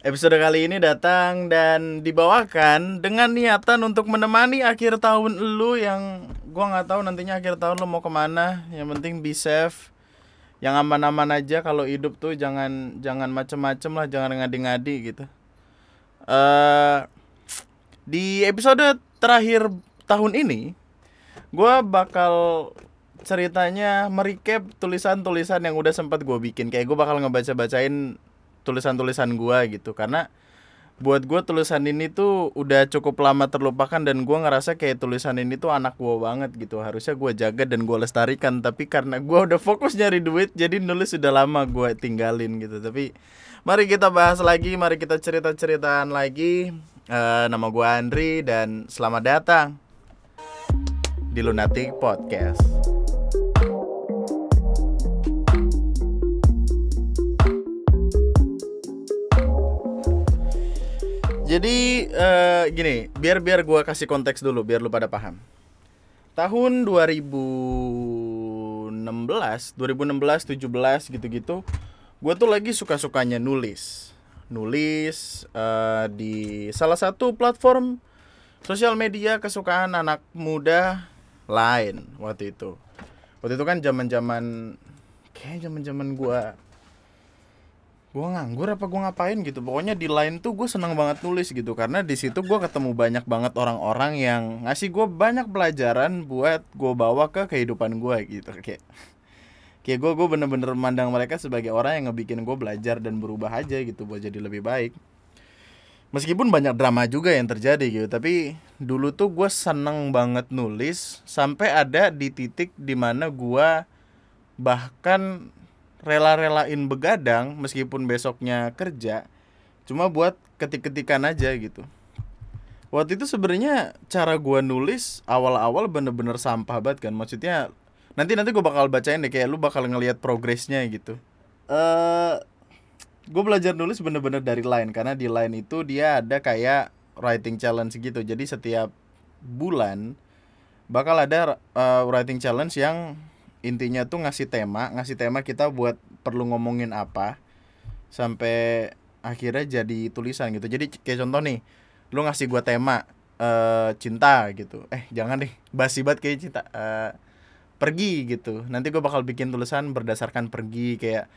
Episode kali ini datang dan dibawakan dengan niatan untuk menemani akhir tahun lu yang gua nggak tahu nantinya akhir tahun lu mau ke mana. Yang penting be safe, yang aman-aman aja. Kalau hidup tuh jangan jangan macem-macem lah, jangan ngadi-ngadi gitu. eh di episode terakhir tahun ini, gua bakal ceritanya merecap tulisan-tulisan yang udah sempat gue bikin. Kayak gue bakal ngebaca-bacain tulisan-tulisan gua gitu. Karena buat gua tulisan ini tuh udah cukup lama terlupakan dan gua ngerasa kayak tulisan ini tuh anak gua banget gitu. Harusnya gua jaga dan gua lestarikan. Tapi karena gua udah fokus nyari duit jadi nulis sudah lama gua tinggalin gitu. Tapi mari kita bahas lagi mari kita cerita-ceritaan lagi. Eh, nama gua Andri dan selamat datang di Lunatic Podcast. Jadi eh, gini, biar biar gua kasih konteks dulu biar lu pada paham. Tahun 2016, 2016, 17 gitu-gitu, gua tuh lagi suka-sukanya nulis. Nulis eh, di salah satu platform sosial media kesukaan anak muda lain waktu itu. Waktu itu kan zaman-zaman kayak zaman-zaman gua gua nganggur apa gua ngapain gitu. Pokoknya di line tuh gue seneng banget nulis gitu. Karena di situ gua ketemu banyak banget orang-orang yang ngasih gue banyak pelajaran buat gue bawa ke kehidupan gue gitu. Kayak kayak gue gue bener-bener memandang mereka sebagai orang yang ngebikin gue belajar dan berubah aja gitu buat jadi lebih baik. Meskipun banyak drama juga yang terjadi gitu tapi dulu tuh gue seneng banget nulis sampai ada di titik di mana gue bahkan rela-relain begadang meskipun besoknya kerja cuma buat ketik-ketikan aja gitu. Waktu itu sebenarnya cara gua nulis awal-awal bener-bener sampah banget kan. Maksudnya nanti nanti gue bakal bacain deh kayak lu bakal ngelihat progresnya gitu. Eh gue belajar nulis bener-bener dari line karena di line itu dia ada kayak writing challenge gitu. Jadi setiap bulan bakal ada uh, writing challenge yang intinya tuh ngasih tema ngasih tema kita buat perlu ngomongin apa sampai akhirnya jadi tulisan gitu. Jadi kayak contoh nih lu ngasih gua tema eh cinta gitu. Eh jangan deh basi banget kayak cinta eh, pergi gitu. Nanti gua bakal bikin tulisan berdasarkan pergi kayak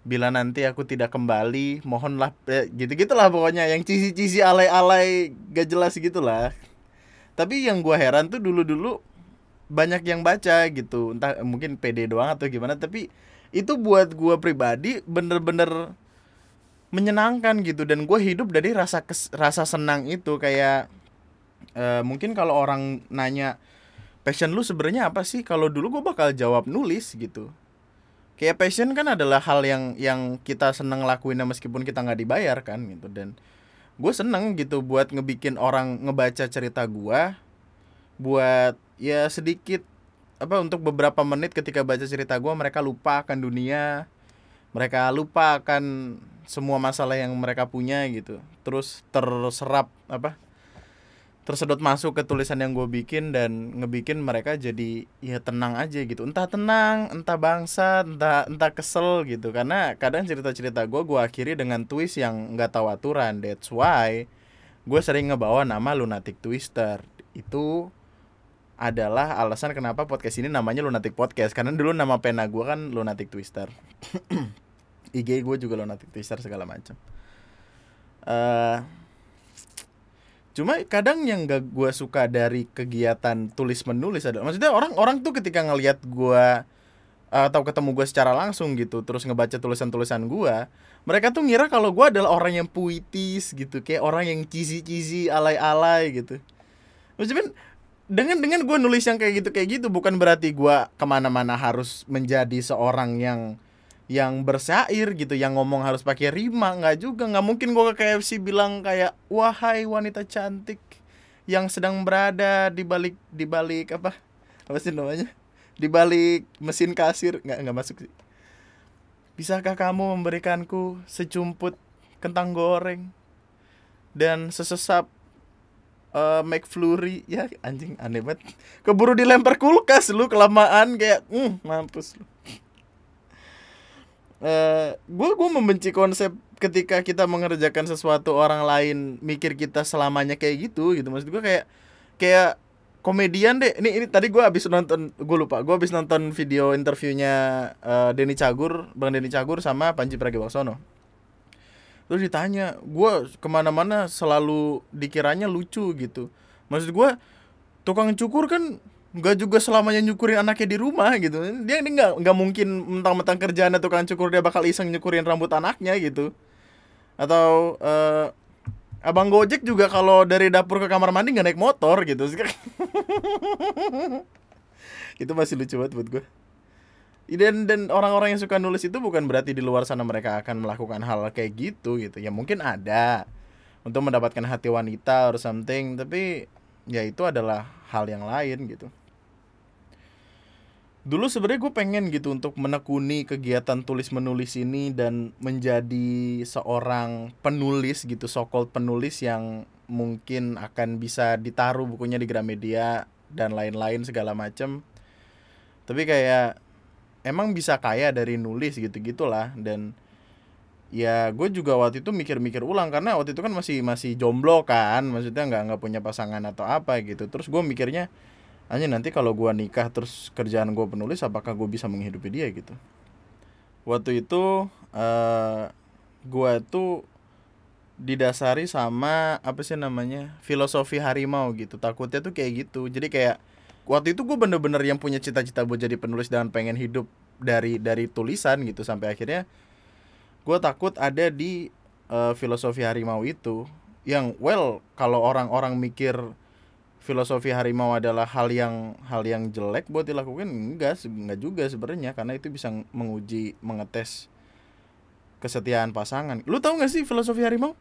bila nanti aku tidak kembali mohonlah eh, gitu gitulah pokoknya. Yang cici-cici alay-alay gak jelas gitulah. Tapi yang gua heran tuh dulu-dulu banyak yang baca gitu. Entah mungkin PD doang atau gimana tapi itu buat gua pribadi bener-bener menyenangkan gitu. Dan gue hidup dari rasa kes- rasa senang itu. Kayak eh, mungkin kalau orang nanya passion lu sebenarnya apa sih? Kalau dulu gue bakal jawab nulis gitu. Kayak passion kan adalah hal yang yang kita seneng lakuin meskipun kita nggak dibayar kan gitu. Dan gue seneng gitu buat ngebikin orang ngebaca cerita gua buat ya sedikit apa untuk beberapa menit ketika baca cerita gua mereka lupa akan dunia. Mereka lupa akan semua masalah yang mereka punya gitu. Terus terserap apa tersedot masuk ke tulisan yang gue bikin dan ngebikin mereka jadi ya tenang aja gitu. Entah tenang entah bangsa entah entah kesel gitu. Karena kadang cerita-cerita gue gue akhiri dengan twist yang nggak tahu aturan. That's why gue sering ngebawa nama lunatic twister. Itu adalah alasan kenapa podcast ini namanya lunatic podcast. Karena dulu nama pena gue kan lunatic twister. IG gue juga lunatic twister segala macam eh cuma kadang yang gak gue suka dari kegiatan tulis menulis adalah maksudnya orang orang tuh ketika ngelihat gue atau ketemu gue secara langsung gitu terus ngebaca tulisan-tulisan gue mereka tuh ngira kalau gue adalah orang yang puitis gitu kayak orang yang cheesy-cheesy alay-alay gitu. Maksudnya dengan dengan gue nulis yang kayak gitu kayak gitu bukan berarti gue ke mana-mana harus menjadi seorang yang yang bersyair gitu yang ngomong harus pakai rima nggak juga. Nggak mungkin gue ke KFC bilang kayak wahai wanita cantik yang sedang berada di balik di balik apa? Apa sih namanya? Di balik mesin kasir. Nggak nggak masuk sih. Bisakah kamu memberikanku secumput kentang goreng dan sesesap eh McFlurry. Ya anjing aneh banget. Keburu dilempar kulkas lu kelamaan kayak hmm mampus lu. Gue gue membenci konsep ketika kita mengerjakan sesuatu orang lain mikir kita selamanya kayak gitu gitu. Maksud gue kayak kayak komedian deh. Ini ini tadi gue habis nonton gue lupa gue habis nonton video interviewnya uh, Denny Cagur bang Denny Cagur sama Panji Pragiwaksono terus ditanya gue ke mana-mana selalu dikiranya lucu gitu. Maksud gue tukang cukur kan nggak juga selamanya nyukurin anaknya di rumah gitu. Dia ini nggak nggak mungkin mentang-mentang kerjaan tukang cukur dia bakal iseng nyukurin rambut anaknya gitu. Atau uh, abang gojek juga kalau dari dapur ke kamar mandi nggak naik motor gitu. Itu masih lucu banget buat gue dan dan orang-orang yang suka nulis itu bukan berarti di luar sana mereka akan melakukan hal kayak gitu gitu. Ya mungkin ada untuk mendapatkan hati wanita or something tapi ya itu adalah hal yang lain gitu. Dulu sebenarnya gue pengen gitu untuk menekuni kegiatan tulis menulis ini dan menjadi seorang penulis gitu sokol penulis yang mungkin akan bisa ditaruh bukunya di Gramedia dan lain-lain segala macem. Tapi kayak emang bisa kaya dari nulis gitu gitulah dan ya gue juga waktu itu mikir-mikir ulang karena waktu itu kan masih masih jomblo kan. Maksudnya nggak nggak punya pasangan atau apa gitu. Terus gue mikirnya hanya nanti kalau gue nikah terus kerjaan gue penulis apakah gue bisa menghidupi dia? gitu. Waktu itu uh, gue tuh didasari sama apa sih namanya filosofi harimau gitu. Takutnya tuh kayak gitu. Jadi kayak waktu itu gue bener-bener yang punya cita-cita buat jadi penulis dan pengen hidup dari dari tulisan gitu sampai akhirnya gue takut ada di uh, filosofi harimau itu yang well kalau orang-orang mikir filosofi harimau adalah hal yang hal yang jelek buat dilakukan enggak enggak juga sebenarnya karena itu bisa menguji mengetes kesetiaan pasangan. Lu tahu nggak sih filosofi harimau?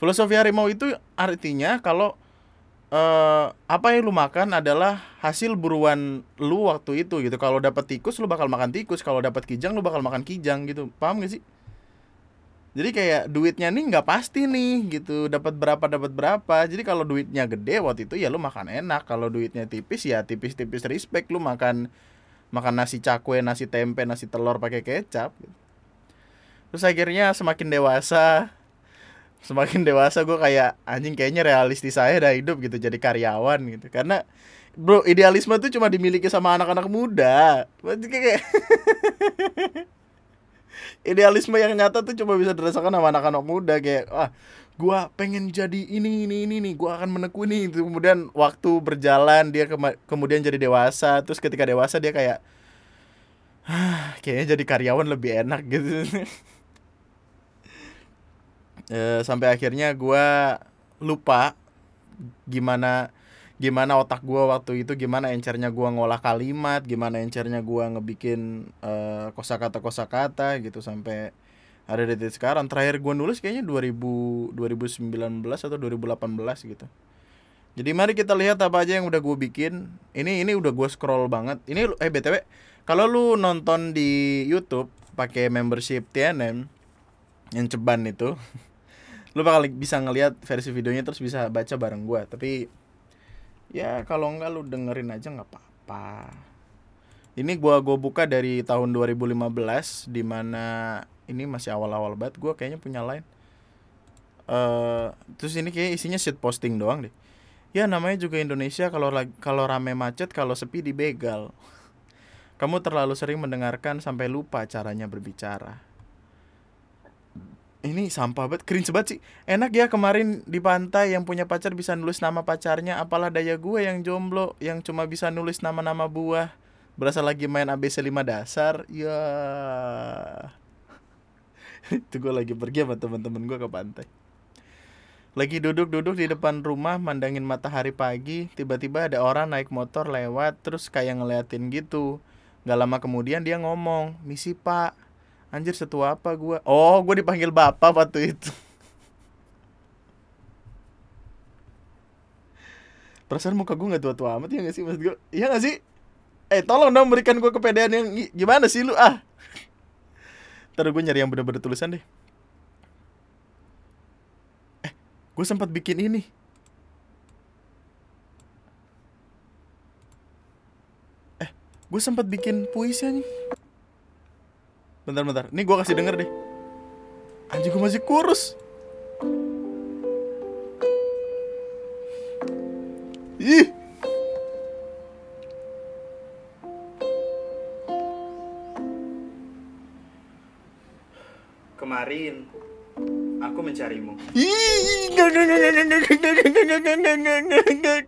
Filosofi harimau itu artinya kalau uh, apa yang lu makan adalah hasil buruan lu waktu itu gitu. Kalau dapat tikus lu bakal makan tikus. Kalau dapat kijang lu bakal makan kijang gitu. Paham gak sih? Jadi kayak duitnya nih nggak pasti nih gitu. Dapat berapa dapat berapa. Jadi kalau duitnya gede waktu itu ya lu makan enak. Kalau duitnya tipis ya tipis-tipis respect. Lu makan makan nasi cakwe nasi tempe nasi telur pakai kecap gitu. terus akhirnya semakin dewasa semakin dewasa gue kayak anjing kayaknya realistis saya dah hidup gitu jadi karyawan gitu. Karena bro idealisme tuh cuma dimiliki sama anak-anak muda. Kayak idealisme yang nyata tuh cuma bisa dirasakan sama anak-anak muda. Kayak ah gua pengen jadi ini ini ini nih gua akan menekuni itu kemudian waktu berjalan dia ke kemudian jadi dewasa. Terus ketika dewasa dia kayak ah, kayaknya jadi karyawan lebih enak gitu e, sampai akhirnya gua lupa gimana gimana otak gue waktu itu gimana encernya gue ngolah kalimat gimana encernya gue ngebikin uh, kosakata kosakata gitu sampai ada detik sekarang. Terakhir gue nulis kayaknya 2000 2019 atau 2018 gitu. Jadi mari kita lihat apa aja yang udah gue bikin. Ini ini udah gue scroll banget. Ini eh btw kalau lu nonton di YouTube pakai membership TNM yang ceban itu lu bakal bisa ngelihat versi videonya terus bisa baca bareng gue tapi ya kalau enggak lu dengerin aja nggak apa-apa. Ini gua gua buka dari tahun 2015 di mana ini masih awal-awal banget. Gua kayaknya punya line. Uh, terus ini kayak isinya shit posting doang deh. Ya namanya juga Indonesia. Kalau kalau rame macet kalau sepi dibegal. Kamu terlalu sering mendengarkan sampai lupa caranya berbicara ini sampah banget cringe banget sih. Enak ya kemarin di pantai yang punya pacar bisa nulis nama pacarnya apalah daya gue yang jomblo yang cuma bisa nulis nama-nama buah. Berasa lagi main ABC 5 dasar ya. Itu gue lagi pergi sama teman-teman gue ke pantai. Lagi duduk-duduk di depan rumah mandangin matahari pagi tiba-tiba ada orang naik motor lewat terus kayak ngeliatin gitu. Gak lama kemudian dia ngomong misi pak Anjir setua apa gue Oh gue dipanggil bapak waktu itu. Perasaan muka gue gak tua-tua amat ya gak sih? Maksud gue Iya gak sih? Eh tolong dong berikan gue kepedean yang gimana sih lu ah? Ntar gue nyari yang bener-bener tulisan deh. Eh gue sempat bikin ini. Eh gue sempat bikin puisi nih bentar bentar ini gue kasih denger deh. Anjing gue masih kurus. Ih. Kemarin aku mencarimu.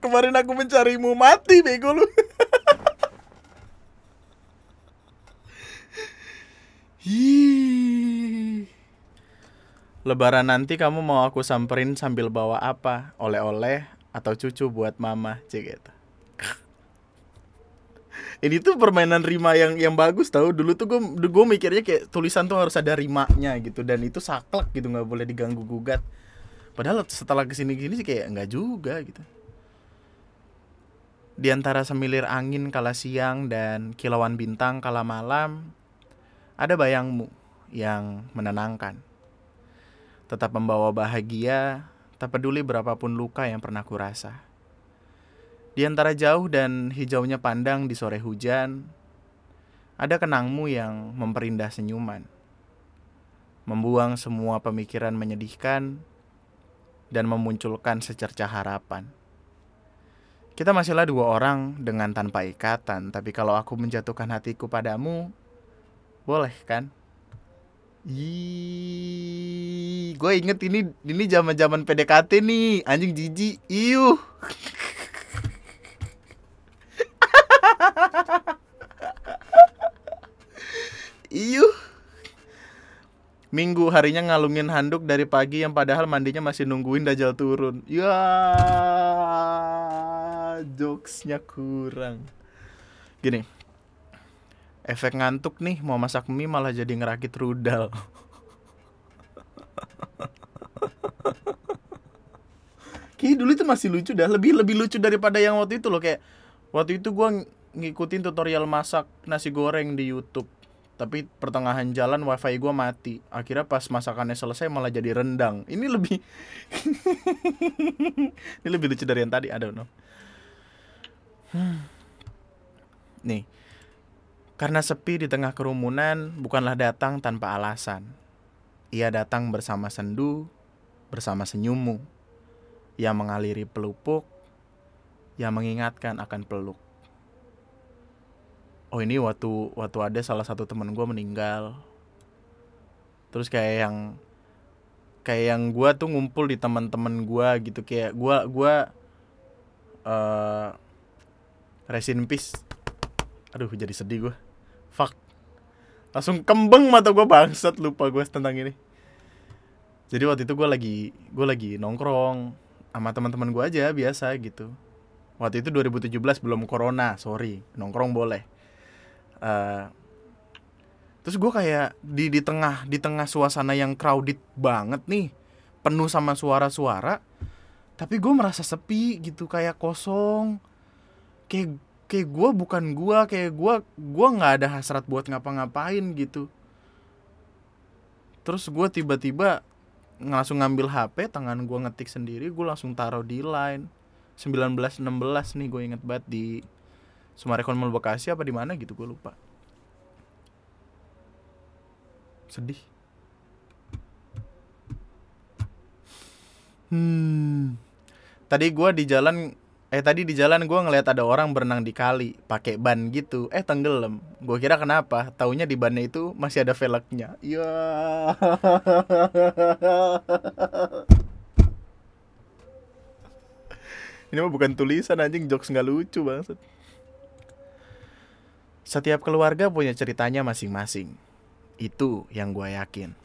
Kemarin aku mencarimu. Mati bego lu. Ih. Lebaran nanti kamu mau aku samperin sambil bawa apa? Oleh-oleh atau cucu buat mama, cek gitu. Ini tuh permainan rima yang yang bagus tau Dulu tuh gue gue mikirnya kayak tulisan tuh harus ada rimanya gitu dan itu saklek gitu nggak boleh diganggu gugat. Padahal setelah ke sini gini sih kayak nggak juga gitu. Di antara semilir angin kala siang dan kilauan bintang kala malam, ada bayangmu yang menenangkan. Tetap membawa bahagia, tak peduli berapapun luka yang pernah kurasa. Di antara jauh dan hijaunya pandang di sore hujan, ada kenangmu yang memperindah senyuman. Membuang semua pemikiran menyedihkan dan memunculkan secercah harapan. Kita masihlah dua orang dengan tanpa ikatan, tapi kalau aku menjatuhkan hatiku padamu, boleh kan? Ih, gue inget ini ini zaman zaman PDKT nih, anjing jijik, iuh. Iyuh. Minggu harinya ngalungin handuk dari pagi yang padahal mandinya masih nungguin Dajjal turun. Ya, jokesnya kurang. Gini, efek ngantuk nih mau masak mie malah jadi ngerakit rudal. Kayaknya dulu itu masih lucu dah, lebih lebih lucu daripada yang waktu itu loh kayak waktu itu gue ngikutin tutorial masak nasi goreng di YouTube tapi pertengahan jalan wifi gue mati. Akhirnya pas masakannya selesai malah jadi rendang. Ini lebih ini lebih lucu dari yang tadi I don't know. Nih karena sepi di tengah kerumunan bukanlah datang tanpa alasan. Ia datang bersama sendu bersama senyummu. Yang mengaliri pelupuk yang mengingatkan akan peluk. Oh ini waktu waktu ada salah satu teman gue meninggal. Terus kayak yang kayak yang gue tuh ngumpul di teman-teman gue gitu. Kayak gue gue uh, resin peace aduh jadi sedih gue fuck. Langsung kembang mata gue bangsat lupa gue tentang ini. Jadi waktu itu gue lagi gue lagi nongkrong sama teman-teman gue aja biasa gitu. Waktu itu 2017 belum corona sorry. Nongkrong boleh. Uh, terus gue kayak di di tengah di tengah suasana yang crowded banget nih penuh sama suara-suara tapi gue merasa sepi gitu kayak kosong. Kayak kayak gue bukan gue kayak gue gue nggak ada hasrat buat ngapa-ngapain gitu. Terus gue tiba-tiba langsung ngambil HP tangan gue ngetik sendiri gue langsung taruh di line. 1916 nih gue inget banget di Sumarekon Mall Bekasi apa di mana gitu gue lupa. Sedih. Hmm. Tadi gue di jalan eh tadi di jalan gue ngeliat ada orang berenang di kali pakai ban gitu. Eh tenggelam. Gue kira kenapa? Taunya di bannya itu masih ada velgnya. Ya ini mah bukan tulisan anjing. Jokes nggak lucu banget setiap keluarga punya ceritanya masing-masing. Itu yang gue yakin.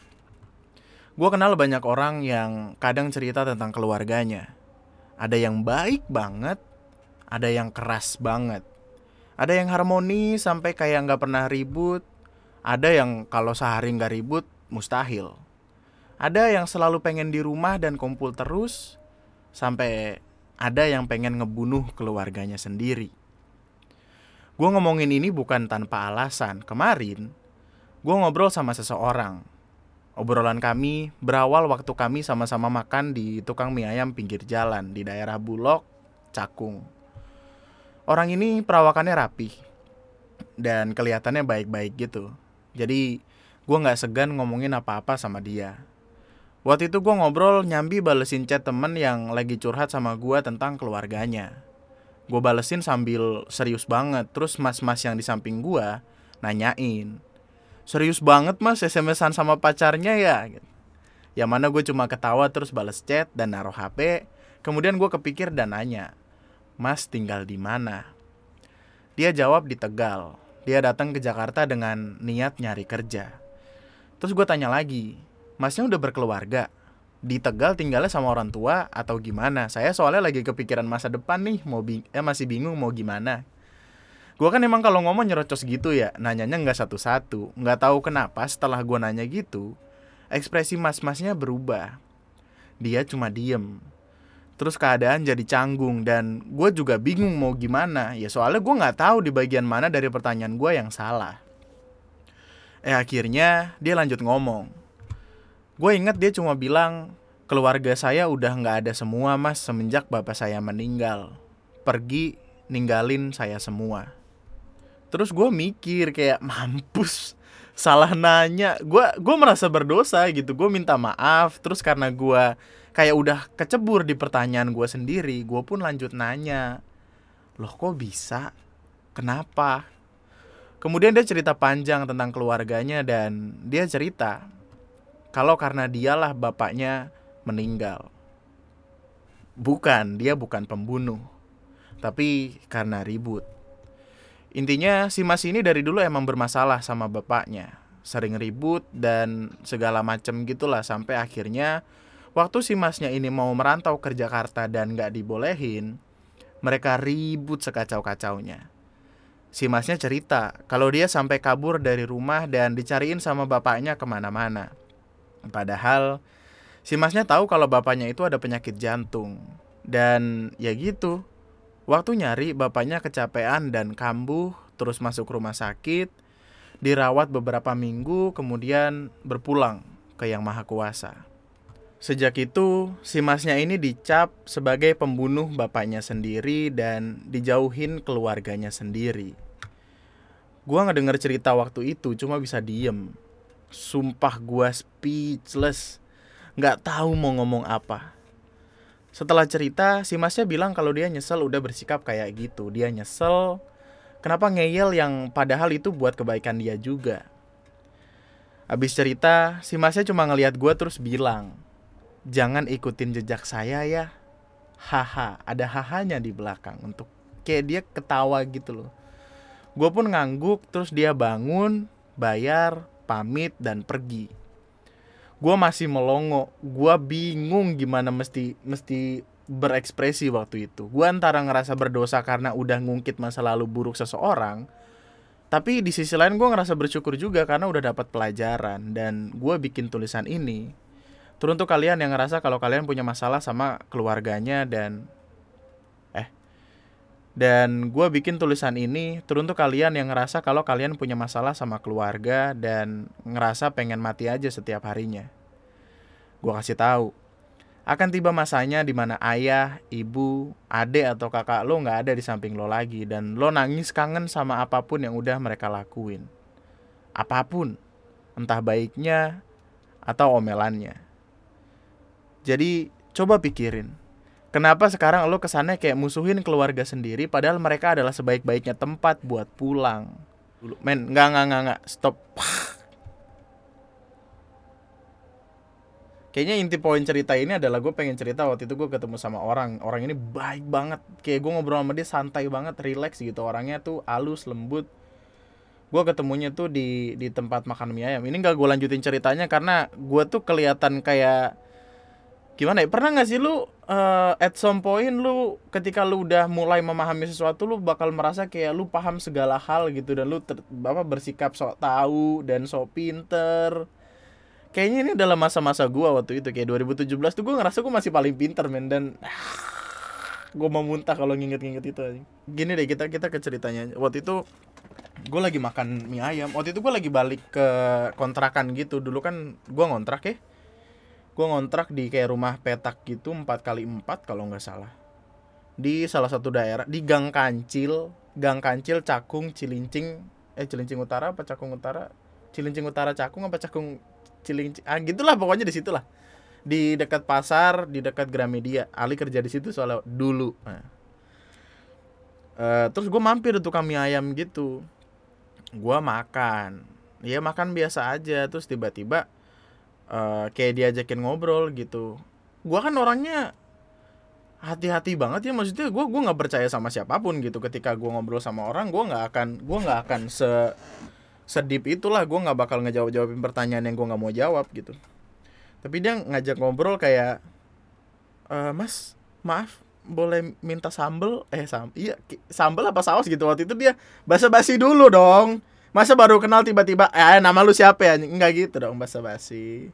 Gue kenal banyak orang yang kadang cerita tentang keluarganya. Ada yang baik banget, ada yang keras banget. Ada yang harmoni sampai kayak nggak pernah ribut. Ada yang kalau sehari nggak ribut, mustahil. Ada yang selalu pengen di rumah dan kumpul terus, sampai ada yang pengen ngebunuh keluarganya sendiri. Gue ngomongin ini bukan tanpa alasan. Kemarin, gue ngobrol sama seseorang. Obrolan kami berawal waktu kami sama-sama makan di tukang mie ayam pinggir jalan di daerah Bulog, Cakung. Orang ini perawakannya rapi dan kelihatannya baik-baik gitu. Jadi gue nggak segan ngomongin apa-apa sama dia. Waktu itu gue ngobrol nyambi balesin chat temen yang lagi curhat sama gue tentang keluarganya. Gue balesin sambil serius banget, terus mas-mas yang di samping gue nanyain. Serius banget mas SMS-an sama pacarnya ya? Yang mana gue cuma ketawa terus bales chat dan naruh HP. Kemudian gue kepikir dan nanya, Mas tinggal di mana? Dia jawab di Tegal. Dia datang ke Jakarta dengan niat nyari kerja. Terus gue tanya lagi, masnya udah berkeluarga? Di Tegal tinggalnya sama orang tua atau gimana? Saya soalnya lagi kepikiran masa depan nih, mau bing eh masih bingung mau gimana. Gue kan emang kalau ngomong nyerocos gitu ya, nanyanya nggak satu-satu. Nggak tahu kenapa setelah gue nanya gitu, ekspresi mas-masnya berubah. Dia cuma diem. Terus keadaan jadi canggung dan gue juga bingung mau gimana. Ya soalnya gue nggak tahu di bagian mana dari pertanyaan gue yang salah. Eh akhirnya dia lanjut ngomong gue inget dia cuma bilang keluarga saya udah nggak ada semua mas semenjak bapak saya meninggal pergi ninggalin saya semua terus gue mikir kayak mampus salah nanya gue gue merasa berdosa gitu gue minta maaf terus karena gue kayak udah kecebur di pertanyaan gue sendiri gue pun lanjut nanya loh kok bisa kenapa kemudian dia cerita panjang tentang keluarganya dan dia cerita kalau karena dialah bapaknya meninggal. Bukan, dia bukan pembunuh. Tapi karena ribut. Intinya si Mas ini dari dulu emang bermasalah sama bapaknya. Sering ribut dan segala macem gitulah sampai akhirnya waktu si Masnya ini mau merantau ke Jakarta dan gak dibolehin, mereka ribut sekacau-kacaunya. Si Masnya cerita kalau dia sampai kabur dari rumah dan dicariin sama bapaknya ke mana-mana. Padahal si masnya tahu kalau bapaknya itu ada penyakit jantung. Dan ya gitu, waktu nyari bapaknya kecapean dan kambuh, terus masuk rumah sakit, dirawat beberapa minggu, kemudian berpulang ke Yang Maha Kuasa. Sejak itu, si masnya ini dicap sebagai pembunuh bapaknya sendiri dan dijauhin keluarganya sendiri. Gua ngedenger cerita waktu itu cuma bisa diem sumpah gua speechless nggak tahu mau ngomong apa setelah cerita si masnya bilang kalau dia nyesel udah bersikap kayak gitu dia nyesel kenapa ngeyel yang padahal itu buat kebaikan dia juga Abis cerita, si masnya cuma ngelihat gua terus bilang, jangan ikutin jejak saya ya. Haha, ada hahanya di belakang untuk kayak dia ketawa gitu loh. Gue pun ngangguk, terus dia bangun, bayar, pamit dan pergi gue masih melongo. Gue bingung gimana mesti mesti berekspresi waktu itu. Gue antara ngerasa berdosa karena udah ngungkit masa lalu buruk seseorang tapi di sisi lain gue ngerasa bersyukur juga karena udah dapat pelajaran. Dan gue bikin tulisan ini teruntuk kalian yang ngerasa kalau kalian punya masalah sama keluarganya dan dan gue bikin tulisan ini teruntuk kalian yang ngerasa kalau kalian punya masalah sama keluarga dan ngerasa pengen mati aja setiap harinya. Gue kasih tahu, akan tiba masanya di mana ayah, ibu, adik atau kakak lo nggak ada di samping lo lagi dan lo nangis kangen sama apa pun yang udah mereka lakuin. Apa pun, entah baiknya atau omelannya. Jadi coba pikirin, Kenapa sekarang lo kesannya kayak musuhin keluarga sendiri padahal mereka adalah sebaik-baiknya tempat buat pulang. Men, nggak nggak nggak nggak. Stop. Kayaknya inti poin cerita ini adalah gue pengen cerita waktu itu gue ketemu sama orang. Orang ini baik banget. Kayak gue ngobrol sama dia santai banget, relax gitu. Orangnya tuh halus, lembut. Gue ketemunya tuh di di tempat makan mie ayam. Ini gak gue lanjutin ceritanya karena gue tuh kelihatan kayak gimana ya? Pernah nggak sih lu uh, at some point lu ketika lu udah mulai memahami sesuatu lu bakal merasa kayak lu paham segala hal gitu dan lu ter, apa bersikap sok tahu dan sok pinter? Kayaknya ini adalah masa-masa gua waktu itu kayak 2017 tuh gua ngerasa gua masih paling pinter men dan gua mau muntah kalau nginget-nginget itu gini deh kita kita ke ceritanya. Waktu itu gue lagi makan mie ayam. Waktu itu gue lagi balik ke kontrakan gitu. Dulu kan gue ngontrak ya gue ngontrak di kayak rumah petak gitu empat kali empat kalau nggak salah. Di salah satu daerah di Gang Kancil Gang Kancil Cakung Cilincing eh Cilincing Utara apa Cakung Utara? Cilincing Utara Cakung apa Cakung Cilincing? Ah gitulah pokoknya di situ lah di dekat pasar di dekat Gramedia. Ali kerja di situ soalnya dulu. Nah. Eh, terus gue mampir tuh kami ayam gitu. Gue makan. Ya makan biasa aja terus tiba-tiba eh, kayak diajakin ngobrol gitu. Gue kan orangnya hati-hati banget ya maksudnya gue gue nggak percaya sama siapa pun gitu. Ketika gue ngobrol sama orang gue nggak akan gue nggak akan se sedip itulah. Gue nggak bakal ngejawab jawabin pertanyaan yang gue nggak mau jawab gitu. Tapi dia ngajak ngobrol kayak "Eh, mas maaf boleh minta sambel? Eh sam iya sambel apa saus gitu. Waktu itu dia basa-basi dulu dong masa baru kenal tiba-tiba eh nama lu siapa ya? Nggak gitu dong basa-basi.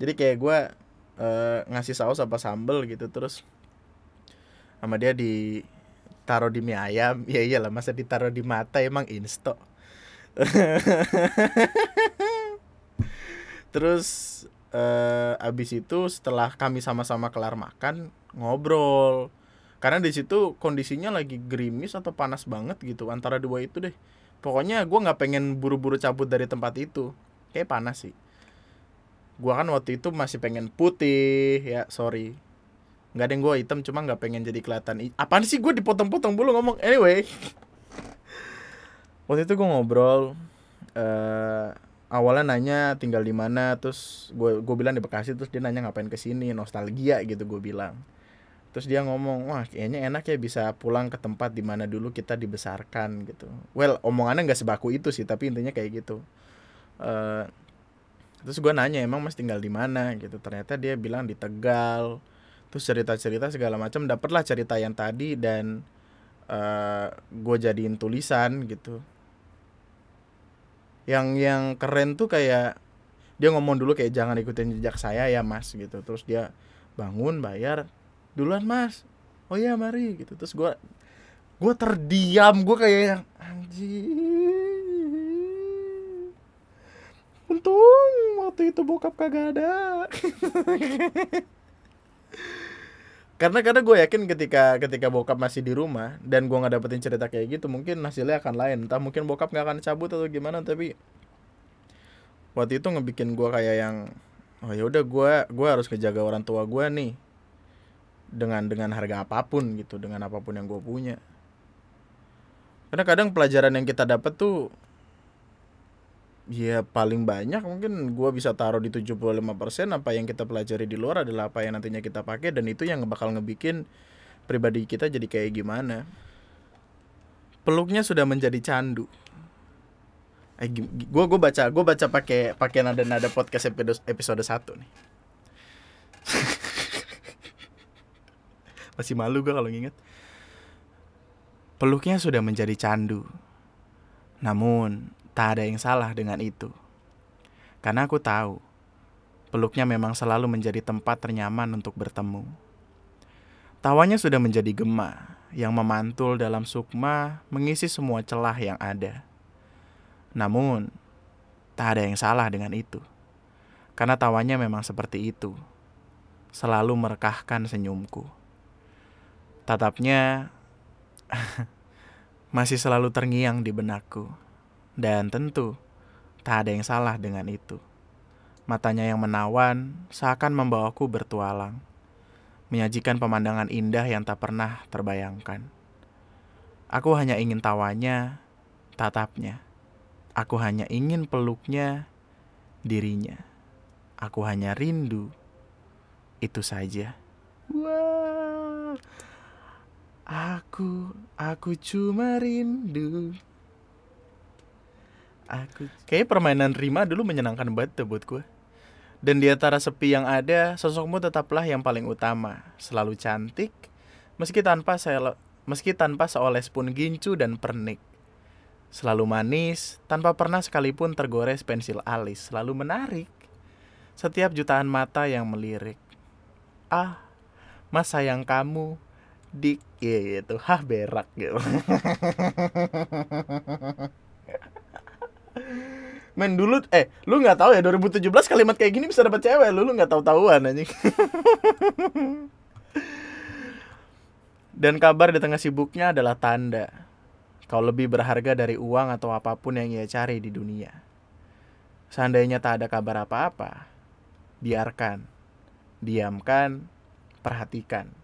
Jadi kayak gue eh, ngasih saus apa sambel gitu terus sama dia di taruh di mie ayam. Ya iyalah masa ditaruh di mata emang insto. Terus eh abis itu setelah kami sama-sama kelar makan ngobrol. Karena di situ kondisinya lagi gerimis atau panas banget gitu antara dua itu deh pokoknya gue nggak pengen buru-buru cabut dari tempat itu. Kayak panas sih. Gua kan waktu itu masih pengen putih ya sorry. Nggak ada yang gue hitam cuma nggak pengen jadi kelihatan apaan sih gue dipotong-potong dulu ngomong? Anyway. Waktu itu gue ngobrol eh awalnya nanya tinggal di mana terus gue gue bilang di Bekasi terus dia nanya ngapain ke sini nostalgia gitu gue bilang terus dia ngomong wah kayaknya enak ya bisa pulang ke tempat di mana dulu kita dibesarkan gitu. Well omongannya nggak sebaku itu sih tapi intinya kayak gitu. Eh terus gue nanya emang mas tinggal di mana? Gitu. Ternyata dia bilang di Tegal. Terus cerita cerita segala macam dapatlah cerita yang tadi dan eh gue jadiin tulisan gitu. Yang yang keren tuh kayak dia ngomong dulu kayak jangan ikutin jejak saya ya mas gitu. Terus dia bangun bayar duluan mas. Oh iya mari gitu. Terus gue gue terdiam. Gue kayak yang anjing. Untung waktu itu bokap kagak ada. Karena karena gue yakin ketika ketika bokap masih di rumah dan gue nggak dapetin cerita kayak gitu mungkin hasilnya akan lain. Entah mungkin bokap nggak akan cabut atau gimana tapi waktu itu ngebikin gue kayak yang oh ya udah gue gue harus ngejaga orang tua gue nih dengan dengan harga apa pun gitu dengan apa pun yang gue punya. Karena kadang pelajaran yang kita dapat tuh ya paling banyak mungkin gua bisa taruh di 75% apa yang kita pelajari di luar adalah apa yang nantinya kita pakai dan itu yang bakal ngebikin pribadi kita jadi kayak gimana. Peluknya sudah menjadi candu. Eh gua gua baca gua baca pakai pakai nada-nada podcast episode episode 1 nih masih malu gua kalau nginget peluknya sudah menjadi candu namun tak ada yang salah dengan itu. Karena aku tahu, peluknya memang selalu menjadi tempat ternyaman untuk bertemu. Tawanya sudah menjadi gema yang memantul dalam sukma mengisi semua celah yang ada. Namun, tak ada yang salah dengan itu. Karena tawanya memang seperti itu. Selalu merekahkan senyumku. Tatapnya masih selalu terngiang di benakku. Dan tentu, tak ada yang salah dengan itu. Matanya yang menawan seakan membawaku bertualang, menyajikan pemandangan indah yang tak pernah terbayangkan. Aku hanya ingin tawanya, tatapnya. Aku hanya ingin peluknya, dirinya. Aku hanya rindu, itu saja. Wah, aku, aku cuma rindu. Aku kayak permainan Rima dulu menyenangkan banget tuh buat gue. Dan di antara sepi yang ada, sosokmu tetaplah yang paling utama. Selalu cantik, meski tanpa saya meski tanpa seoles pun gincu dan pernik. Selalu manis, tanpa pernah sekalipun tergores pensil alis, selalu menarik. Setiap jutaan mata yang melirik. Ah, mas sayang kamu, dik gitu. Hah berak gitu. Men dulu eh lu nggak tahu ya 2017 kalimat kayak gini bisa dapat cewek lu lu nggak tahu tahuan anjing. Dan kabar di tengah sibuknya adalah tanda kau lebih berharga dari uang atau apa pun yang ia cari di dunia. Seandainya tak ada kabar apa-apa, biarkan, diamkan, perhatikan.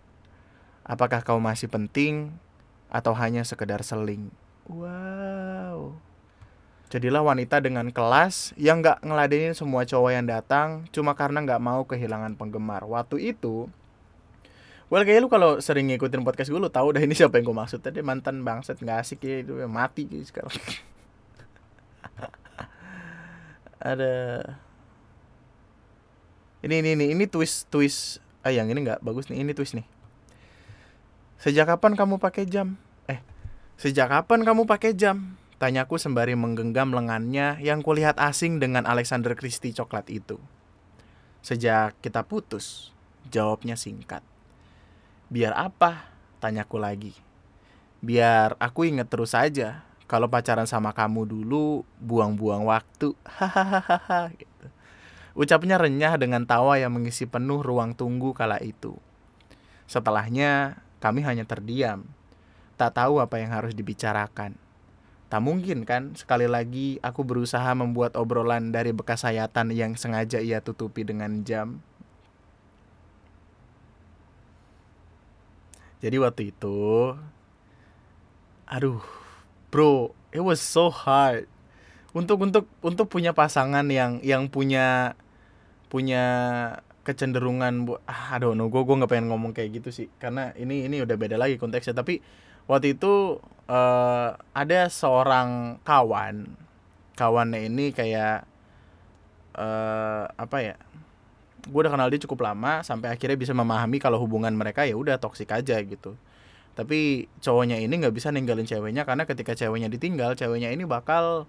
Apakah kau masih penting atau hanya sekedar seling? Wow. Jadilah wanita dengan kelas yang gak ngeladenin semua cowok yang datang cuma karena gak mau kehilangan penggemar. Waktu itu, Well kayak lu kalau sering ngikutin podcast gue lu tahu dah ini siapa yang gue maksud tadi mantan bangset nggak asik ya itu mati gitu sekarang. Ada ini ini ini ini twist twist ah yang ini nggak bagus nih ini twist nih. Sejak kapan kamu pakai jam? Eh, sejak kapan kamu pakai jam? Tanyaku sembari menggenggam lengannya yang kulihat asing dengan Alexander Christie coklat itu. Sejak kita putus, jawabnya singkat. Biar apa? Tanyaku lagi. Biar aku inget terus saja. Kalau pacaran sama kamu dulu, buang-buang waktu. Hahaha. gitu. Ucapnya renyah dengan tawa yang mengisi penuh ruang tunggu kala itu. Setelahnya, kami hanya terdiam. Tak tahu apa yang harus dibicarakan. Tak mungkin kan, sekali lagi aku berusaha membuat obrolan dari bekas sayatan yang sengaja ia tutupi dengan jam. Jadi waktu itu aduh, bro, it was so hard. Untuk untuk untuk punya pasangan yang yang punya punya kecenderungan bu ah, aduh no gue gue nggak pengen ngomong kayak gitu sih. Karena ini ini udah beda lagi konteksnya. Tapi waktu itu uh, ada seorang kawan. Kawannya ini kayak uh, apa ya gue udah kenal dia cukup lama sampai akhirnya bisa memahami kalau hubungan mereka ya udah toksik aja gitu. Tapi cowoknya ini nggak bisa ninggalin ceweknya karena ketika ceweknya ditinggal ceweknya ini bakal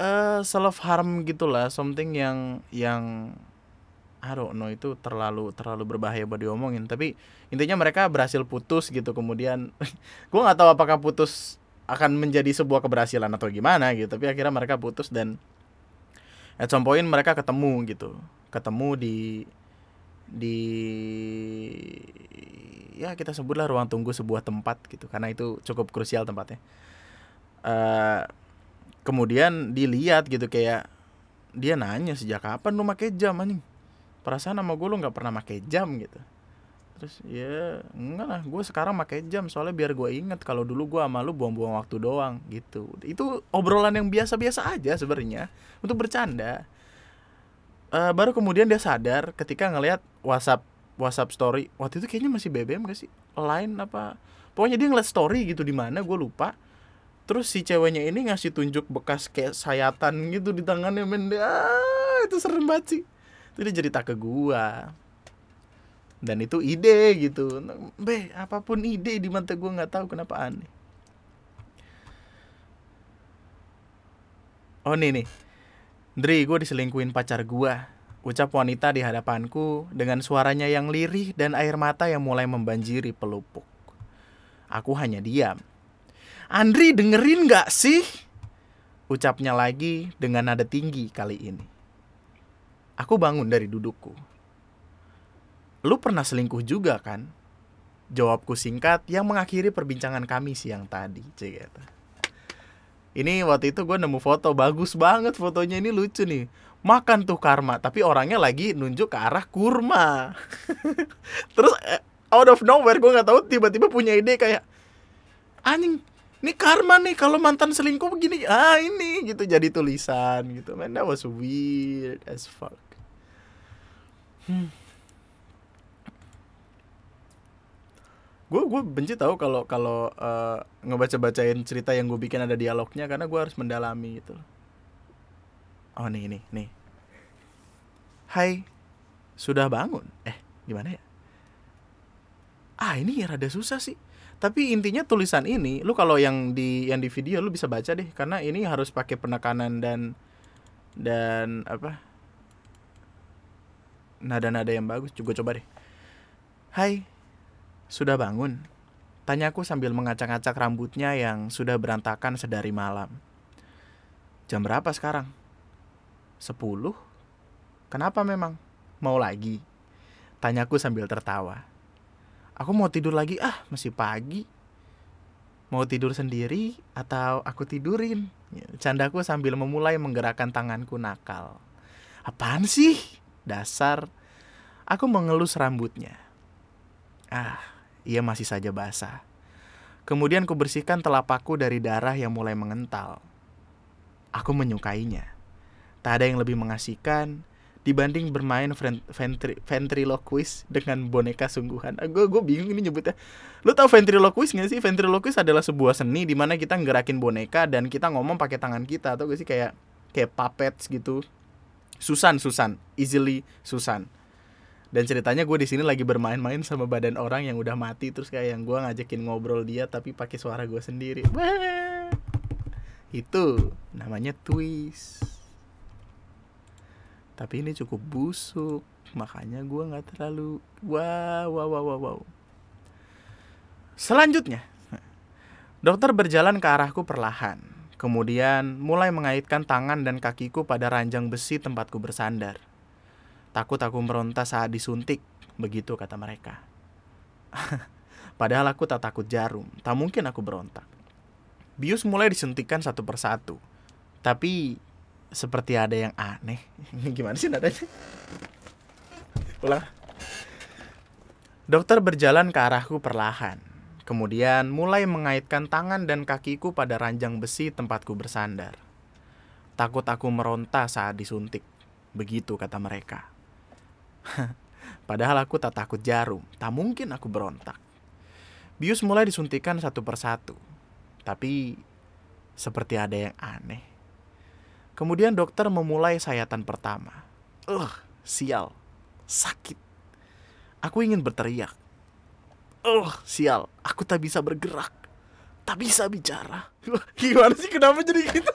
uh, self harm gitulah something yang yang I don't know itu terlalu terlalu berbahaya buat diomongin. Tapi intinya mereka berhasil putus gitu kemudian gue nggak tahu apakah putus akan menjadi sebuah keberhasilan atau gimana gitu tapi akhirnya mereka putus dan at some point mereka ketemu gitu. Ketemu di di ya kita sebutlah ruang tunggu sebuah tempat gitu karena itu cukup krusial tempatnya. Uh, kemudian dilihat gitu kayak dia nanya sejak kapan lu pakai jam anjing perasaan sama gue lu nggak pernah pakai jam gitu. Terus ya enggak lah gue sekarang pakai jam soalnya biar gue inget kalau dulu gue sama lu buang-buang waktu doang gitu. Itu obrolan yang biasa-biasa aja sebenarnya untuk bercanda. Uh, baru kemudian dia sadar ketika ngelihat WhatsApp WhatsApp story waktu itu kayaknya masih BBM gak sih? Lain apa? Pokoknya dia ngeliat story gitu di mana gue lupa. Terus si ceweknya ini ngasih tunjuk bekas kayak sayatan gitu di tangannya men. Ah, itu serem banget sih itu dia cerita ke gua dan itu ide gitu be apa pun ide di mata gua nggak tahu kenapa aneh oh nih nih Dri, gue diselingkuin pacar gue. Ucap wanita di hadapanku dengan suaranya yang lirih dan air mata yang mulai membanjiri pelupuk. Aku hanya diam. Andri dengerin gak sih? Ucapnya lagi dengan nada tinggi kali ini. Aku bangun dari dudukku. Lu pernah selingkuh juga kan? Jawabku singkat yang mengakhiri perbincangan kami siang tadi. Cek ini waktu itu gue nemu foto bagus banget fotonya ini lucu nih makan tuh karma tapi orangnya lagi nunjuk ke arah kurma terus eh, out of nowhere gue nggak tahu tiba-tiba punya ide kayak anjing ini karma nih kalau mantan selingkuh begini ah ini gitu jadi tulisan gitu man that was weird as fuck hmm. gue gue benci tahu kalau kalau uh, ngebaca bacain cerita yang gue bikin ada dialognya karena gue harus mendalami gitu oh nih nih nih. Hai sudah bangun? Eh gimana ya? Ah ini ya rada susah sih. Tapi intinya tulisan ini lu kalau yang di yang di video lu bisa baca deh. Karena ini harus pakai penekanan dan dan apa nada-nada yang bagus juga coba deh Hai sudah bangun? Tanyaku sambil mengacak-acak rambutnya yang sudah berantakan sedari malam. Jam berapa sekarang? Sepuluh? Kenapa memang? Mau lagi? Tanyaku sambil tertawa. Aku mau tidur lagi, ah masih pagi. Mau tidur sendiri atau aku tidurin? Candaku sambil memulai menggerakkan tanganku nakal. Apaan sih? Dasar. Aku mengelus rambutnya. Ah, ia masih saja basah. Kemudian ku bersihkan telapakku dari darah yang mulai mengental. Aku menyukainya. Tak ada yang lebih mengasihkan dibanding bermain ventri ventri ventriloquist dengan boneka sungguhan. Gue ah, gue bingung ini nyebutnya. Lu tau ventriloquist gak sih? Ventriloquist adalah sebuah seni di mana kita ngerakin boneka dan kita ngomong pakai tangan kita atau gak sih kayak kayak puppets gitu. Susan, Susan, easily Susan. Dan ceritanya gue di sini lagi bermain-main sama badan orang yang udah mati terus kayak yang gue ngajakin ngobrol dia tapi pakai suara gue sendiri. Wah, itu namanya twist. Tapi ini cukup busuk makanya gue nggak terlalu wow wow wow wow wow selanjutnya dokter berjalan ke arahku perlahan kemudian mulai mengaitkan tangan dan kakiku pada ranjang besi tempatku bersandar takut aku meronta saat disuntik begitu kata mereka padahal aku tak takut jarum tak mungkin aku berontak bius mulai disuntikkan satu persatu tapi seperti ada yang aneh. Gimana sih nadanya? Ulang. Dokter berjalan ke arahku perlahan. Kemudian mulai mengaitkan tangan dan kakiku pada ranjang besi tempatku bersandar. Takut aku meronta saat disuntik. Begitu kata mereka. Padahal aku tak takut jarum. Tak mungkin aku berontak. Bius mulai disuntikan satu persatu. Tapi seperti ada yang aneh. Kemudian dokter memulai sayatan pertama. Ugh, sial. Sakit. Aku ingin berteriak. Ugh, sial. Aku tak bisa bergerak. Tak bisa bicara. Gimana sih kenapa jadi gitu?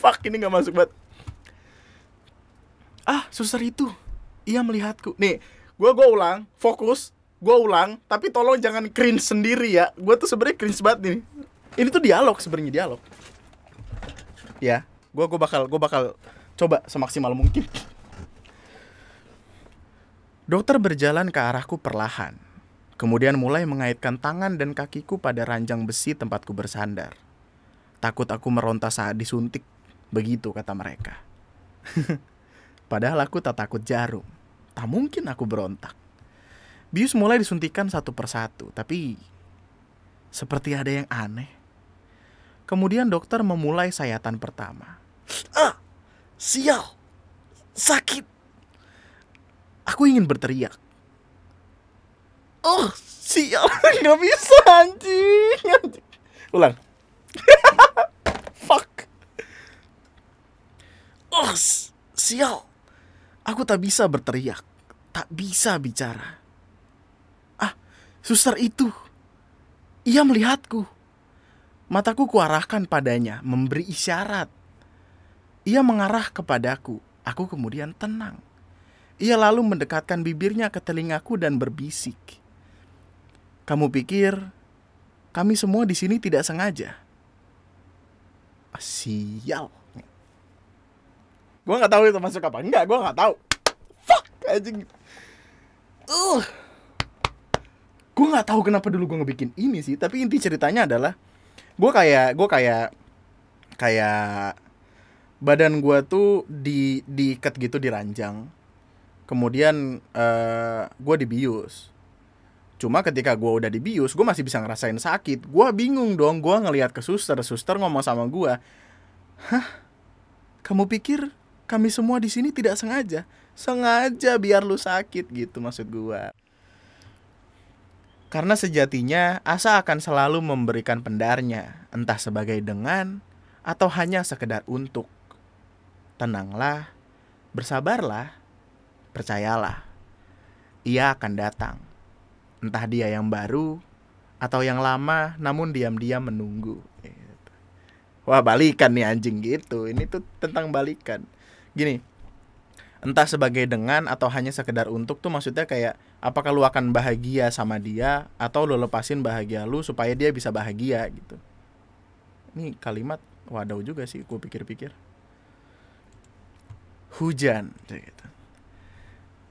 Fuck, ini gak masuk banget. Ah, suster itu. Ia melihatku. Nih, gue gue ulang, fokus, gue ulang, tapi tolong jangan cringe sendiri ya. Gue tuh sebenarnya cringe banget nih ini tuh dialog sebenarnya dialog ya gue gue bakal gue bakal coba semaksimal mungkin dokter berjalan ke arahku perlahan kemudian mulai mengaitkan tangan dan kakiku pada ranjang besi tempatku bersandar takut aku meronta saat disuntik begitu kata mereka padahal aku tak takut jarum tak mungkin aku berontak bius mulai disuntikan satu persatu tapi seperti ada yang aneh Kemudian dokter memulai sayatan pertama. Ah, sial, sakit. Aku ingin berteriak. Oh, sial, nggak bisa anjing. Ulang. Fuck. Oh, sial. Aku tak bisa berteriak, tak bisa bicara. Ah, suster itu. Ia melihatku. Mataku kuarahkan padanya, memberi isyarat. Ia mengarah kepadaku. Aku kemudian tenang. Ia lalu mendekatkan bibirnya ke telingaku dan berbisik. Kamu pikir kami semua di sini tidak sengaja? Ah, sial. Gue nggak tahu itu masuk apa. Enggak, gue nggak tahu. Fuck, anjing. Uh. Gue nggak tahu kenapa dulu gue ngebikin ini sih. Tapi inti ceritanya adalah gue kayak gue kayak kayak badan gue tuh di diikat gitu di ranjang kemudian uh, eh, gue dibius. Cuma ketika gue udah dibius gue masih bisa ngerasain sakit. Gue bingung dong gue ngelihat ke suster suster ngomong sama gue hah? Kamu pikir kami semua di sini tidak sengaja? Sengaja biar lu sakit gitu maksud gue karena sejatinya asa akan selalu memberikan pendarnya, entah sebagai dengan atau hanya sekedar untuk. Tenanglah, bersabarlah, percayalah. Ia akan datang. Entah dia yang baru atau yang lama namun diam-diam menunggu. Wah balikan nih anjing gitu. Ini tuh tentang balikan. Gini, entah sebagai dengan atau hanya sekedar untuk tuh maksudnya kayak apakah lu akan bahagia sama dia atau lu lepasin bahagia lu supaya dia bisa bahagia gitu ini kalimat waduh juga sih gue pikir-pikir hujan gitu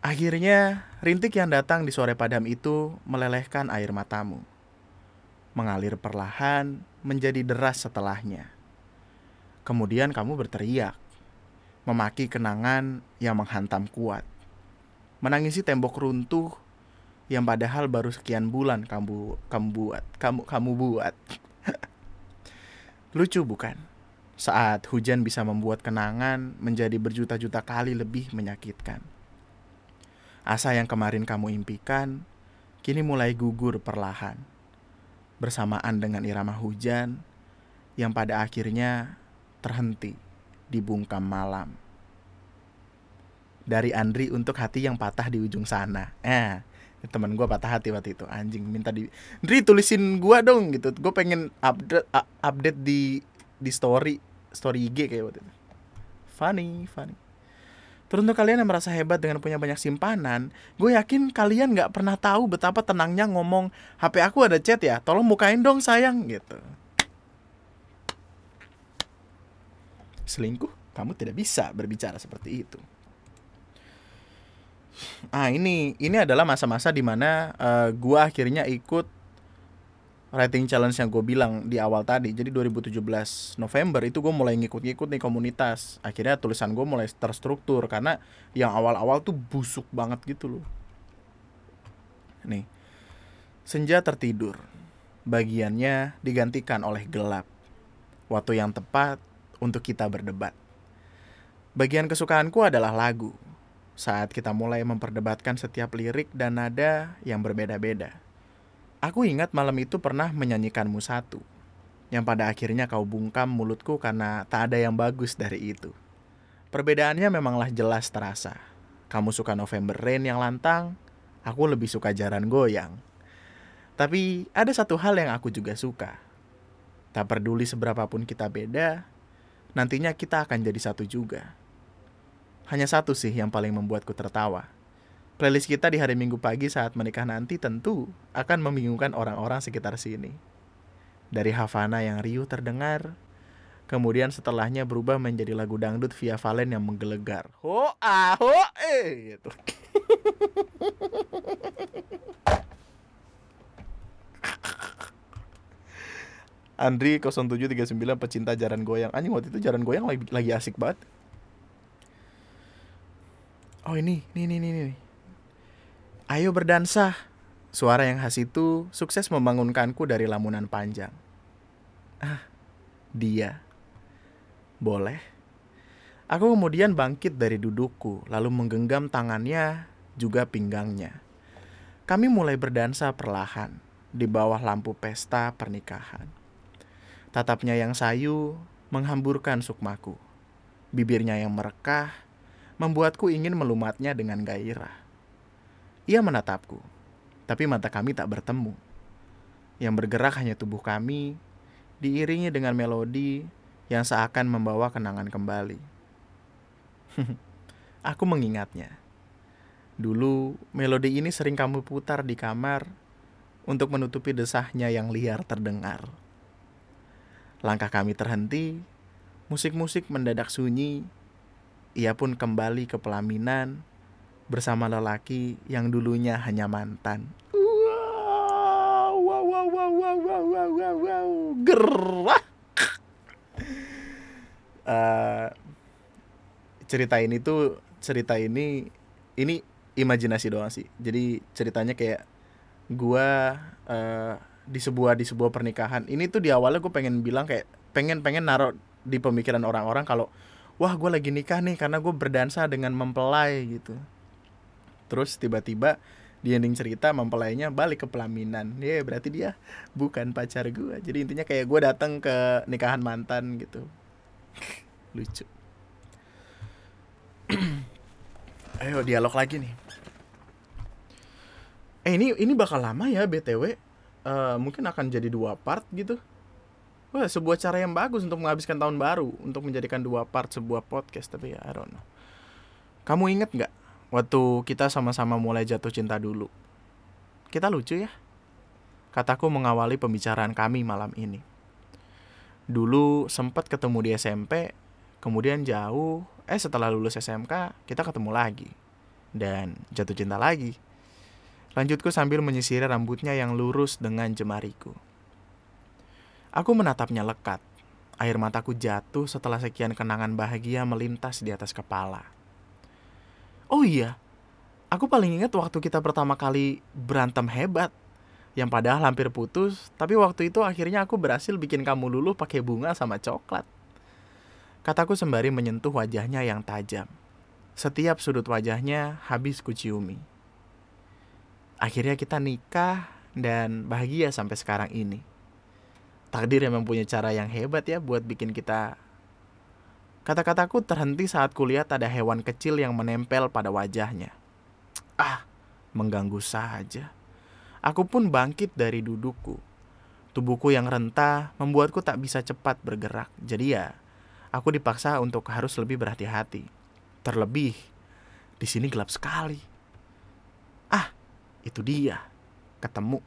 Akhirnya, rintik yang datang di sore padam itu melelehkan air matamu. Mengalir perlahan menjadi deras setelahnya. Kemudian kamu berteriak, memaki kenangan yang menghantam kuat. Menangisi tembok runtuh yang padahal baru sekian bulan kamu kamu buat, kamu kamu buat. Lucu bukan? Saat hujan bisa membuat kenangan menjadi berjuta-juta kali lebih menyakitkan. Asa yang kemarin kamu impikan kini mulai gugur perlahan. Bersamaan dengan irama hujan yang pada akhirnya terhenti di bungkam malam. Dari Andri untuk hati yang patah di ujung sana. Eh, teman gue patah hati waktu itu anjing minta di Andri tulisin gue dong gitu gue pengen update update di di story story IG kayak waktu itu funny funny Terus untuk kalian yang merasa hebat dengan punya banyak simpanan, gue yakin kalian nggak pernah tahu betapa tenangnya ngomong HP aku ada chat ya, tolong bukain dong sayang gitu. Selingkuh, kamu tidak bisa berbicara seperti itu. Ah ini ini adalah masa-masa di mana uh, gue akhirnya ikut writing challenge yang gue bilang di awal tadi. Jadi 2017 November itu gue mulai ngikut-ngikut nih komunitas. Akhirnya tulisan gue mulai terstruktur karena yang awal-awal tuh busuk banget gitu loh. Nih senja tertidur. Bagiannya digantikan oleh gelap. Waktu yang tepat untuk kita berdebat. Bagian kesukaanku adalah lagu. Saat kita mulai memperdebatkan setiap lirik dan nada yang berbeda-beda Aku ingat malam itu pernah menyanyikanmu satu, yang pada akhirnya kau bungkam mulutku karena tak ada yang bagus dari itu. Perbedaannya memanglah jelas terasa. Kamu suka November Rain yang lantang, aku lebih suka jaran goyang. Tapi ada satu hal yang aku juga suka. Tak peduli seberapapun kita beda, nantinya kita akan jadi satu juga. Hanya satu sih yang paling membuatku tertawa Playlist kita di hari Minggu pagi saat menikah nanti tentu akan membingungkan orang-orang sekitar sini. Dari Havana yang riuh terdengar, kemudian setelahnya berubah menjadi lagu dangdut via Valen yang menggelegar. Ho ah ho eh gitu. Andri 0739 pecinta jaran goyang. Anjing waktu itu jaran goyang lagi, lagi asik banget. Oh ini, ini, ini, ini. Ayo berdansa. Suara yang khas itu sukses membangunkanku dari lamunan panjang. Ah, dia. Boleh. Aku kemudian bangkit dari dudukku, lalu menggenggam tangannya, juga pinggangnya. Kami mulai berdansa perlahan di bawah lampu pesta pernikahan. Tatapnya yang sayu menghamburkan sukmaku. Bibirnya yang merekah membuatku ingin melumatnya dengan gairah. Ia menatapku, tapi mata kami tak bertemu. Yang bergerak hanya tubuh kami, diiringi dengan melodi yang seakan membawa kenangan kembali. Aku mengingatnya. Dulu, melodi ini sering kamu putar di kamar untuk menutupi desahnya yang liar terdengar. Langkah kami terhenti, musik-musik mendadak sunyi, ia pun kembali ke pelaminan bersama lelaki yang dulunya hanya mantan. Wow, wow, wow, wow, wow, wow, wow, wow, gerah. Uh, cerita ini tuh cerita ini ini imajinasi doang sih. Jadi ceritanya kayak gua uh, di sebuah di sebuah pernikahan. Ini tuh di awalnya gue pengen bilang kayak pengen pengen naruh di pemikiran orang-orang kalau wah gue lagi nikah nih karena gue berdansa dengan mempelai gitu terus tiba-tiba di ending cerita mempelainya balik ke pelaminan. Ya yeah, berarti dia bukan pacar gue jadi intinya kayak gue datang ke nikahan mantan gitu. Lucu. Ayo dialog lagi nih. Eh ini ini bakal lama ya btw uh, eh, mungkin akan jadi dua part gitu. Wah, sebuah cara yang bagus untuk menghabiskan tahun baru untuk menjadikan dua part sebuah podcast tapi ya I don't know. Kamu inget nggak waktu kita sama-sama mulai jatuh cinta dulu. Kita lucu ya. Kataku mengawali pembicaraan kami malam ini. Dulu sempat ketemu di SMP, kemudian jauh, eh setelah lulus SMK kita ketemu lagi dan jatuh cinta lagi. Lanjutku sambil menyisiri rambutnya yang lurus dengan jemariku. Aku menatapnya lekat. Air mataku jatuh setelah sekian kenangan bahagia melintas di atas kepala. Oh iya, aku paling ingat waktu kita pertama kali berantem hebat. Yang padahal hampir putus, tapi waktu itu akhirnya aku berhasil bikin kamu luluh pakai bunga sama coklat. Kataku sembari menyentuh wajahnya yang tajam. Setiap sudut wajahnya habis kuciumi. Akhirnya kita nikah dan bahagia sampai sekarang ini. Takdir yang mempunyai cara yang hebat ya buat bikin kita Kata-kataku terhenti saat kulihat ada hewan kecil yang menempel pada wajahnya. Ah, mengganggu saja. Aku pun bangkit dari dudukku. Tubuhku yang rentah membuatku tak bisa cepat bergerak. Jadi ya, aku dipaksa untuk harus lebih berhati-hati. Terlebih, di sini gelap sekali. Ah, itu dia. Ketemu.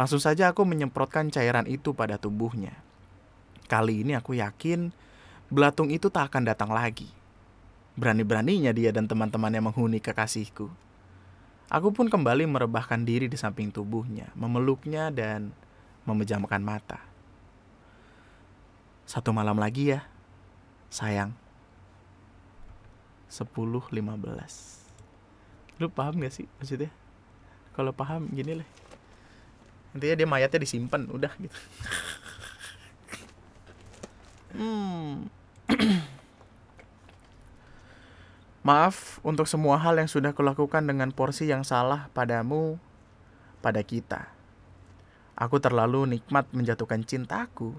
Langsung saja aku menyemprotkan cairan itu pada tubuhnya. Kali ini aku yakin belatung itu tak akan datang lagi. Berani-beraninya dia dan teman-temannya menghuni kekasihku. Aku pun kembali merebahkan diri di samping tubuhnya, memeluknya dan memejamkan mata. Satu malam lagi ya, sayang. 10.15 Lu paham gak sih maksudnya? Kalau paham gini lah. Intinya dia mayatnya disimpan, udah gitu. hmm. Maaf untuk semua hal yang sudah kulakukan dengan porsi yang salah padamu, pada kita. Aku terlalu nikmat menjatuhkan cintaku,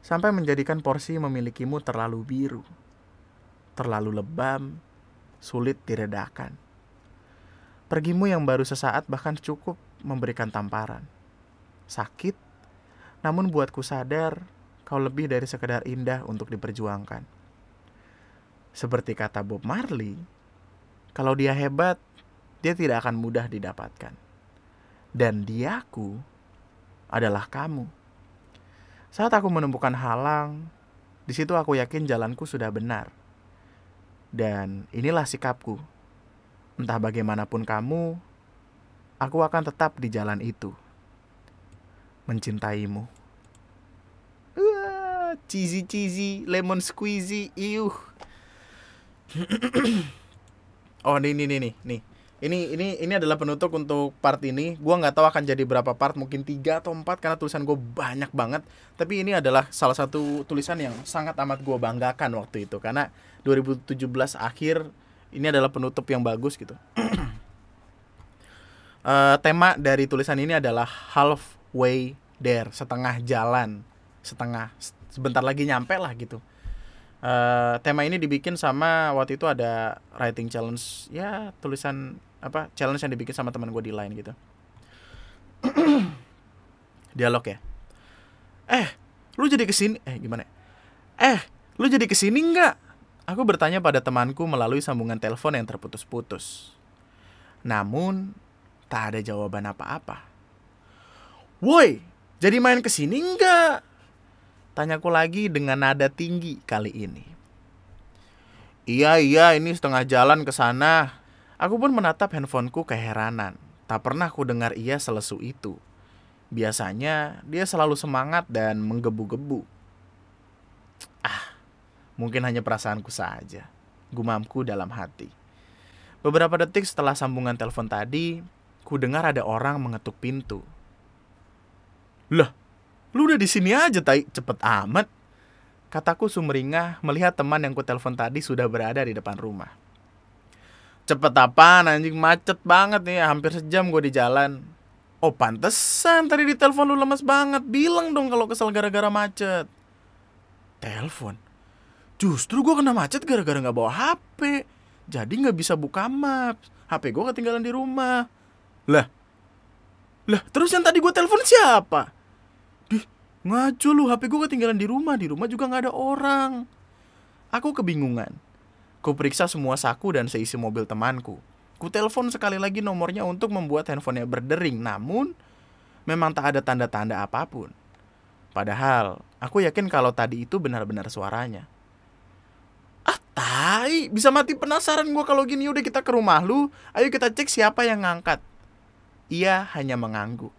sampai menjadikan porsi memilikimu terlalu biru, terlalu lebam, sulit diredakan. Pergimu yang baru sesaat bahkan cukup memberikan tamparan. Sakit, namun buatku sadar kau lebih dari sekedar indah untuk diperjuangkan. Seperti kata Bob Marley, kalau dia hebat, dia tidak akan mudah didapatkan. Dan diaku adalah kamu. Saat aku menemukan halang, di situ aku yakin jalanku sudah benar. Dan inilah sikapku. Entah bagaimanapun kamu, aku akan tetap di jalan itu. Mencintaimu. Cheesy cheesy, lemon squeezy, iuh. Oh ini ini nih nih ini ini ini adalah penutup untuk part ini. Gua nggak tahu akan jadi berapa part mungkin tiga atau empat karena tulisan gue banyak banget. Tapi ini adalah salah satu tulisan yang sangat amat gue banggakan waktu itu karena 2017 akhir ini adalah penutup yang bagus gitu. Uh, tema dari tulisan ini adalah halfway there setengah jalan setengah sebentar lagi nyampe lah gitu. Uh, tema ini dibikin sama waktu itu ada writing challenge ya tulisan apa challenge yang dibikin sama teman gue di line gitu. Dialog ya. Eh lu jadi ke sini eh gimana? Eh lu jadi ke sini nggak? Aku bertanya pada temanku melalui sambungan telepon yang terputus-putus. Namun tak ada jawaban apa-apa. Woi jadi main ke sini nggak Tanyaku lagi dengan nada tinggi kali ini. Iya, iya, ini setengah jalan ke sana. Aku pun menatap handphoneku keheranan. Tak pernah ku dengar ia selesu itu. Biasanya dia selalu semangat dan menggebu-gebu. Ah, mungkin hanya perasaanku saja. Gumamku dalam hati. Beberapa detik setelah sambungan telepon tadi, ku dengar ada orang mengetuk pintu. Lah, Lu udah di sini aja, tai. Cepet amat. Kataku sumringah melihat teman yang ku telepon tadi sudah berada di depan rumah. Cepet apa anjing macet banget nih, hampir sejam gue di jalan. Oh pantesan tadi di telepon lu lemes banget. Bilang dong kalau kesel gara-gara macet. Telepon. Justru gue kena macet gara-gara nggak bawa HP. Jadi nggak bisa buka maps. HP gue ketinggalan di rumah. Lah, lah terus yang tadi gue telepon siapa? Ngaco lu, HP gue ketinggalan di rumah. Di rumah juga nggak ada orang. Aku kebingungan. Ku periksa semua saku dan seisi mobil temanku. Ku telepon sekali lagi nomornya untuk membuat handphonenya berdering. Namun, memang tak ada tanda-tanda apa pun. Padahal, aku yakin kalau tadi itu benar-benar suaranya. Ah, Tai, bisa mati penasaran gue kalau gini udah kita ke rumah lu. Ayo kita cek siapa yang ngangkat. Ia hanya mengangguk.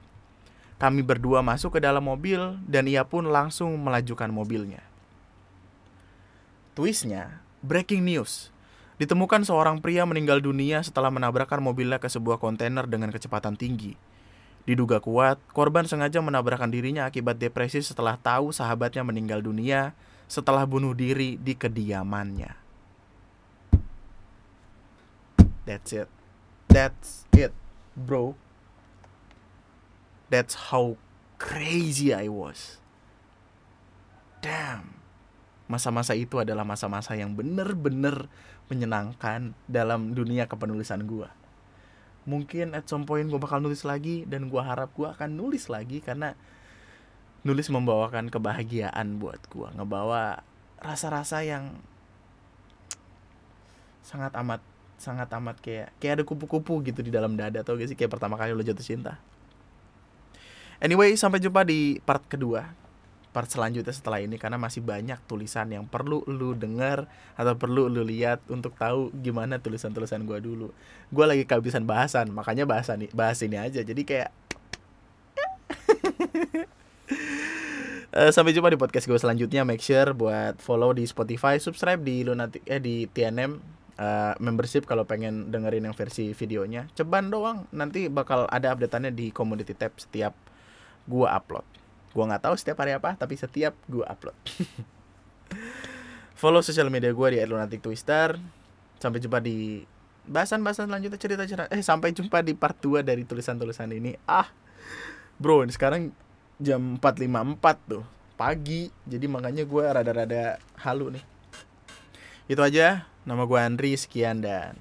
Kami berdua masuk ke dalam mobil dan ia pun langsung melajukan mobilnya. Twistnya, breaking news. Ditemukan seorang pria meninggal dunia setelah menabrakkan mobilnya ke sebuah kontainer dengan kecepatan tinggi. Diduga kuat, korban sengaja menabrakkan dirinya akibat depresi setelah tahu sahabatnya meninggal dunia setelah bunuh diri di kediamannya. That's it. That's it, bro. That's how crazy I was. Damn. Masa-masa itu adalah masa-masa yang bener-bener menyenangkan dalam dunia kepenulisan gue. Mungkin at some point gue bakal nulis lagi dan gue harap gue akan nulis lagi karena nulis membawakan kebahagiaan buat gue, ngebawa rasa-rasa yang sangat amat sangat amat kayak kayak ada kupu-kupu gitu di dalam dada atau gak sih kayak pertama kali lo jatuh cinta Anyway, sampai jumpa di part kedua. Part selanjutnya setelah ini karena masih banyak tulisan yang perlu lu denger atau perlu lu lihat untuk tahu gimana tulisan-tulisan gua dulu. Gua lagi kehabisan bahasan, makanya bahasan nih bahas ini aja. Jadi kayak Uh, sampai jumpa di podcast gue selanjutnya. Make sure buat follow di Spotify, subscribe di Lunatic eh di TNM uh, eh, membership kalau pengen dengerin yang versi videonya. Ceban doang, nanti bakal ada updateannya di community tab setiap gua upload. Gua nggak tahu setiap hari apa tapi setiap gua upload. Follow sosial media gua di @lunatic twister. Sampai jumpa di bahasan-bahasan selanjutnya cerita-cerita. Eh sampai jumpa di part 2 dari tulisan-tulisan ini. Ah bro ini sekarang jam 4.54 tuh pagi. Jadi makanya gue rada-rada halu nih. Itu aja nama gue Andri sekian dan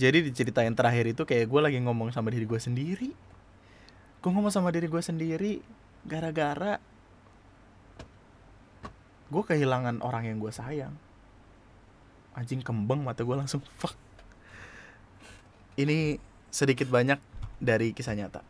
jadi di cerita yang terakhir itu kayak gue lagi ngomong sama diri gue sendiri. Gue ngomong sama diri gue sendiri gara-gara gue kehilangan orang yang gue sayang. Anjing kembang mata gue langsung fuck. Ini sedikit banyak dari kisah nyata